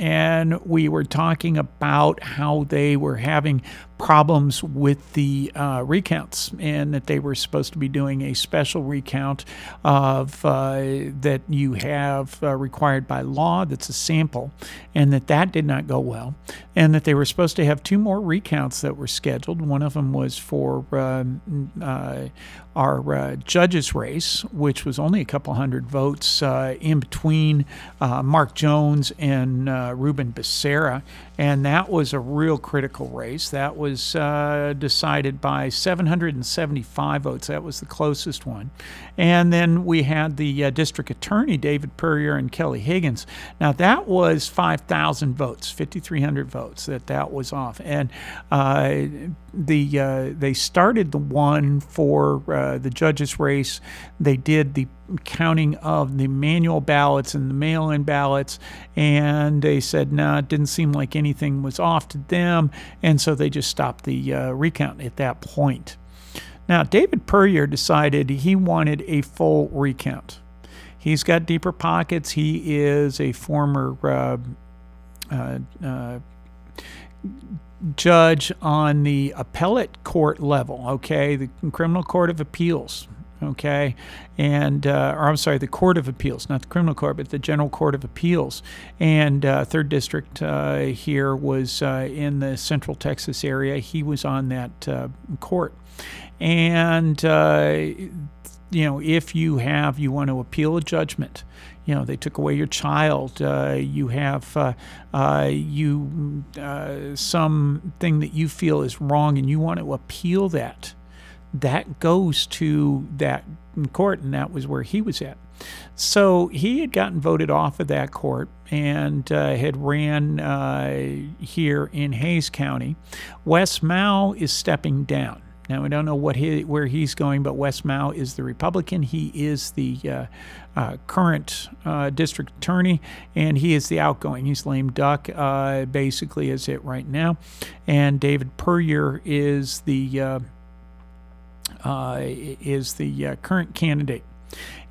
and we were talking about how they were having problems with the uh, recounts and that they were supposed to be doing a special recount of uh, that you have uh, required by law that's a sample and that that did not go well and that they were supposed to have two more recounts that were scheduled. One of them was for um, uh, our uh, judges race which was only a couple hundred votes uh, in between Mark Jones and Ruben Becerra and that was a real critical race. That was uh, decided by 775 votes. That was the closest one. And then we had the uh, district attorney, David Puryear and Kelly Higgins. Now, that was 5,000 votes, 5,300 votes that that was off. And uh, the uh, they started the one for uh, the judges race. They did the counting of the manual ballots and the mail-in ballots, and they said no, nah, it didn't seem like anything was off to them, and so they just stopped the uh, recount at that point. Now, David Puryear decided he wanted a full recount. He's got deeper pockets. He is a former uh, uh, uh, judge on the appellate court level, okay, the criminal court of appeals, okay, and uh, or I'm sorry, the court of appeals, not the criminal court, but the general court of appeals, and uh, third district uh, here was uh, in the central Texas area. He was on that uh, court, and uh, you know, if you have you want to appeal a judgment you know they took away your child uh, you have uh, uh, you uh, something that you feel is wrong and you want to appeal that that goes to that court and that was where he was at so he had gotten voted off of that court and uh, had ran uh, here in Hays County. Wes Mau is stepping down. Now we don't know what he, where he's going, but Wes Mau is the Republican. He is the uh, uh, current uh, district attorney, and he is the outgoing. He's lame duck, uh, basically, is it right now. And David Puryear is the uh, uh, is the current candidate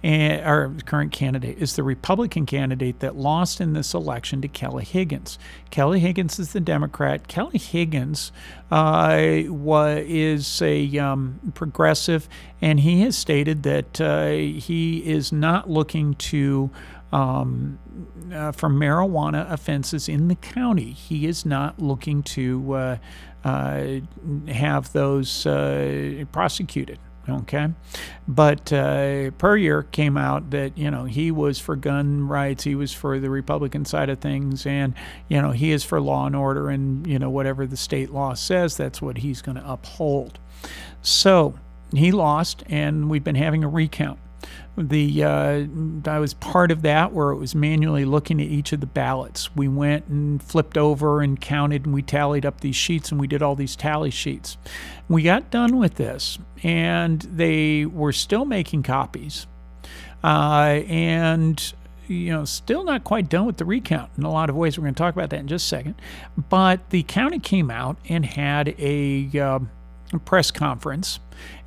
and our current candidate is the Republican candidate that lost in this election to Kelly Higgins. Kelly Higgins is the Democrat. Kelly Higgins uh, is a um, progressive, and he has stated that uh, he is not looking to. Um, uh, for marijuana offenses in the county. He is not looking to uh, uh, have those uh, prosecuted. Okay, but uh, Puryear came out that you know he was for gun rights, he was for the Republican side of things, and you know he is for law and order, and you know whatever the state law says, that's what he's going to uphold. So he lost, and we've been having a recount the uh, I was part of that where it was manually looking at each of the ballots. We went and flipped over and counted and we tallied up these sheets and we did all these tally sheets. We got done with this and they were still making copies, uh, and you know, still not quite done with the recount in a lot of ways. We're going to talk about that in just a second. But the county came out and had a uh, press conference.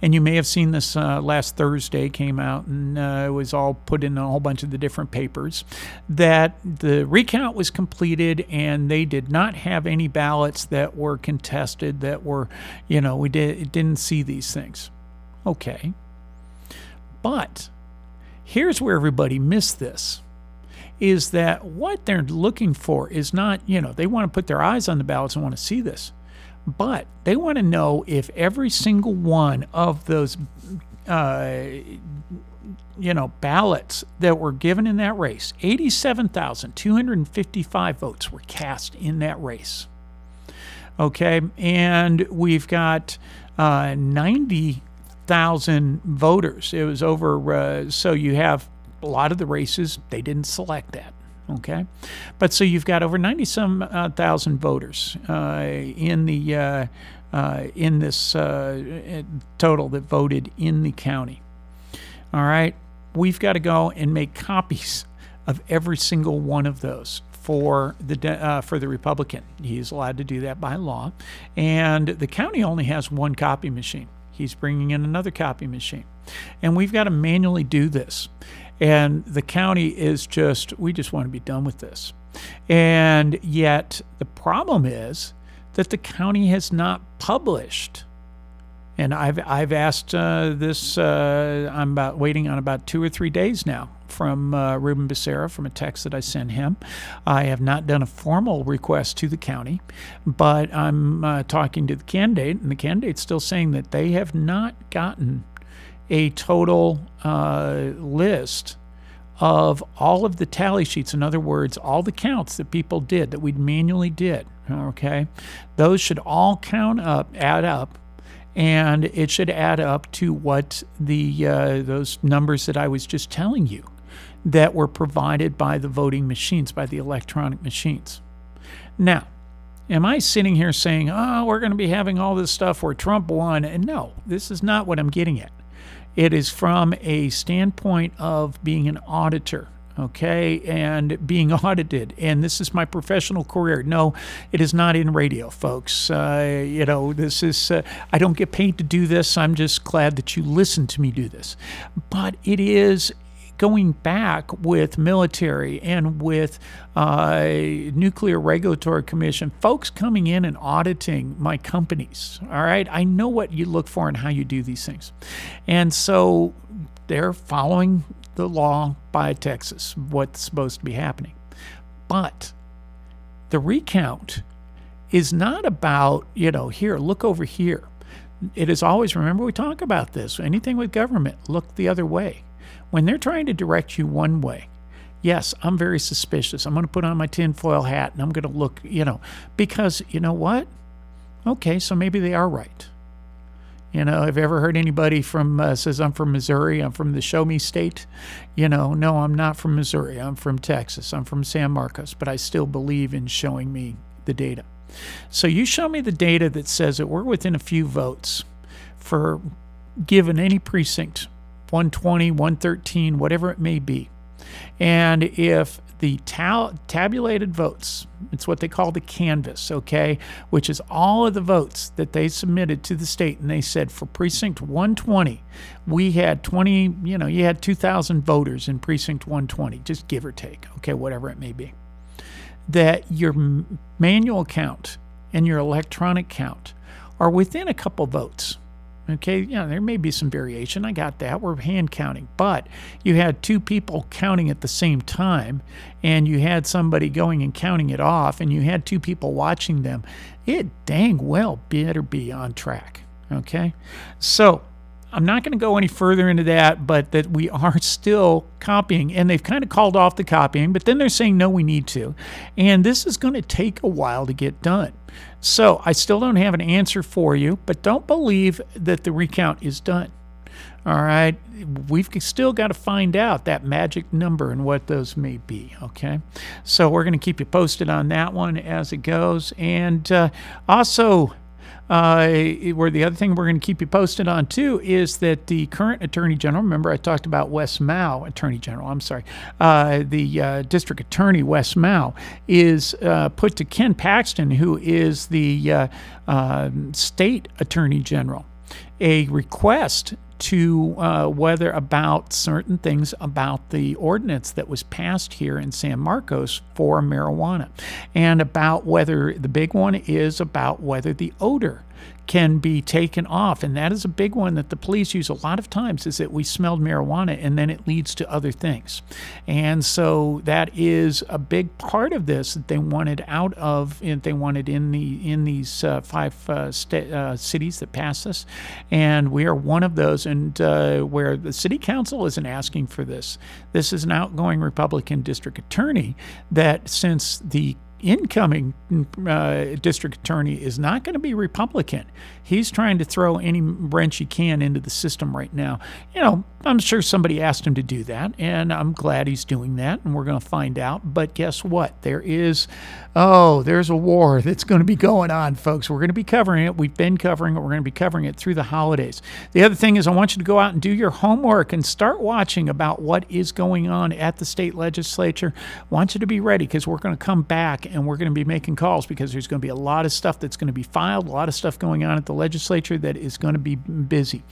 And you may have seen this uh, last Thursday came out and uh, it was all put in a whole bunch of the different papers that the recount was completed and they did not have any ballots that were contested that were, you know, we did, didn't see these things. Okay. But here's where everybody missed this is that what they're looking for is not, you know, they want to put their eyes on the ballots and want to see this. But they want to know if every single one of those, uh, you know, ballots that were given in that race, 87,255 votes were cast in that race. Okay, and we've got uh, 90,000 voters. It was over, uh, so you have a lot of the races, they didn't select that. Okay, but so you've got over ninety some uh, thousand voters uh, in the uh, uh in this uh, total that voted in the county. All right, we've got to go and make copies of every single one of those for the uh, for the Republican. He's allowed to do that by law, and the county only has one copy machine. He's bringing in another copy machine, and we've got to manually do this. And the county is just, we just want to be done with this. And yet, the problem is that the county has not published. And I've, I've asked uh, this, uh, I'm about waiting on about two or three days now from uh, Ruben Becerra from a text that I sent him. I have not done a formal request to the county, but I'm uh, talking to the candidate, and the candidate's still saying that they have not gotten a total uh, list of all of the tally sheets. In other words, all the counts that people did that we'd manually did. Okay, those should all count up, add up, and it should add up to what the uh, those numbers that I was just telling you that were provided by the voting machines, by the electronic machines. Now, am I sitting here saying, oh, we're going to be having all this stuff where Trump won? And no, this is not what I'm getting at. It is from a standpoint of being an auditor okay, and being audited. And this is my professional career. No, it is not in radio, folks. Uh, you know, this is, uh, I don't get paid to do this. I'm just glad that you listen to me do this. But it is going back with military and with uh, nuclear regulatory commission folks coming in and auditing my companies all right i know what you look for and how you do these things and so they're following the law by Texas, what's supposed to be happening. But the recount is not about, you know, here, look over here. It is always, remember, we talk about this. Anything with government, look the other way. When they're trying to direct you one way, yes, I'm very suspicious. I'm going to put on my tinfoil hat and I'm going to look, you know, because you know what? Okay, so maybe they are right. You know, have you ever heard anybody from uh, says I'm from Missouri? I'm from the Show Me State. You know, no, I'm not from Missouri. I'm from Texas. I'm from San Marcos, but I still believe in showing me the data. So you show me the data that says that we're within a few votes for given any precinct, 120, 113, whatever it may be. And if the tabulated votes, it's what they call the canvas, okay, which is all of the votes that they submitted to the state. And they said for precinct 120, we had 20, you know, you had 2,000 voters in precinct 120, just give or take, okay, whatever it may be. That your manual count and your electronic count are within a couple votes. Okay, yeah, there may be some variation. I got that. We're hand counting. But you had two people counting at the same time, and you had somebody going and counting it off, and you had two people watching them. It dang well better be on track. Okay, so I'm not going to go any further into that, but that we are still copying, and they've kind of called off the copying, but then they're saying, no, we need to. And this is going to take a while to get done. So I still don't have an answer for you, but don't believe that the recount is done. All right, we've still got to find out that magic number and what those may be. Okay, so we're going to keep you posted on that one as it goes, and uh, also uh, where the other thing we're going to keep you posted on too is that the current Attorney General, remember I talked about Wes Mau, Attorney General, I'm sorry, uh, the uh, District Attorney Wes Mao is uh, put to Ken Paxton, who is the uh, um, State Attorney General, a request to uh, whether about certain things about the ordinance that was passed here in San Marcos for marijuana, and about whether the big one is about whether the odor can be taken off. And that is a big one that the police use a lot of times is that we smelled marijuana and then it leads to other things. And so that is a big part of this that they wanted out of they wanted in the in these uh, five uh, uh, cities that passed this. And we are one of those and uh, where the city council isn't asking for this. This is an outgoing republican district attorney that since the incoming uh, district attorney is not going to be Republican. He's trying to throw any wrench he can into the system right now. You know, I'm sure somebody asked him to do that, and I'm glad he's doing that, and we're going to find out. But guess what? There is, oh, there's a war that's going to be going on, folks. We're going to be covering it. We've been covering it. We're going to be covering it through the holidays. The other thing is, I want you to go out and do your homework and start watching about what is going on at the state legislature. I want you to be ready because we're going to come back and we're going to be making calls because there's going to be a lot of stuff that's going to be filed, a lot of stuff going on at the legislature that is going to be busy.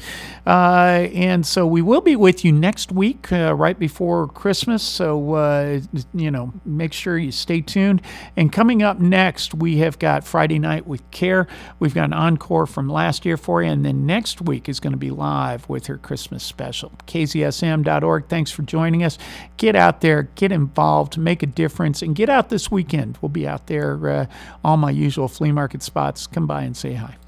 Uh, and so we will will be with you next week, uh, right before Christmas. So, uh, you know, make sure you stay tuned. And coming up next, we have got Friday Night with Care. We've got an encore from last year for you. And then next week is going to be live with her Christmas special. KZSM.org. Thanks for joining us. Get out there, get involved, make a difference, and get out this weekend. We'll be out there, uh, all my usual flea market spots. Come by and say hi.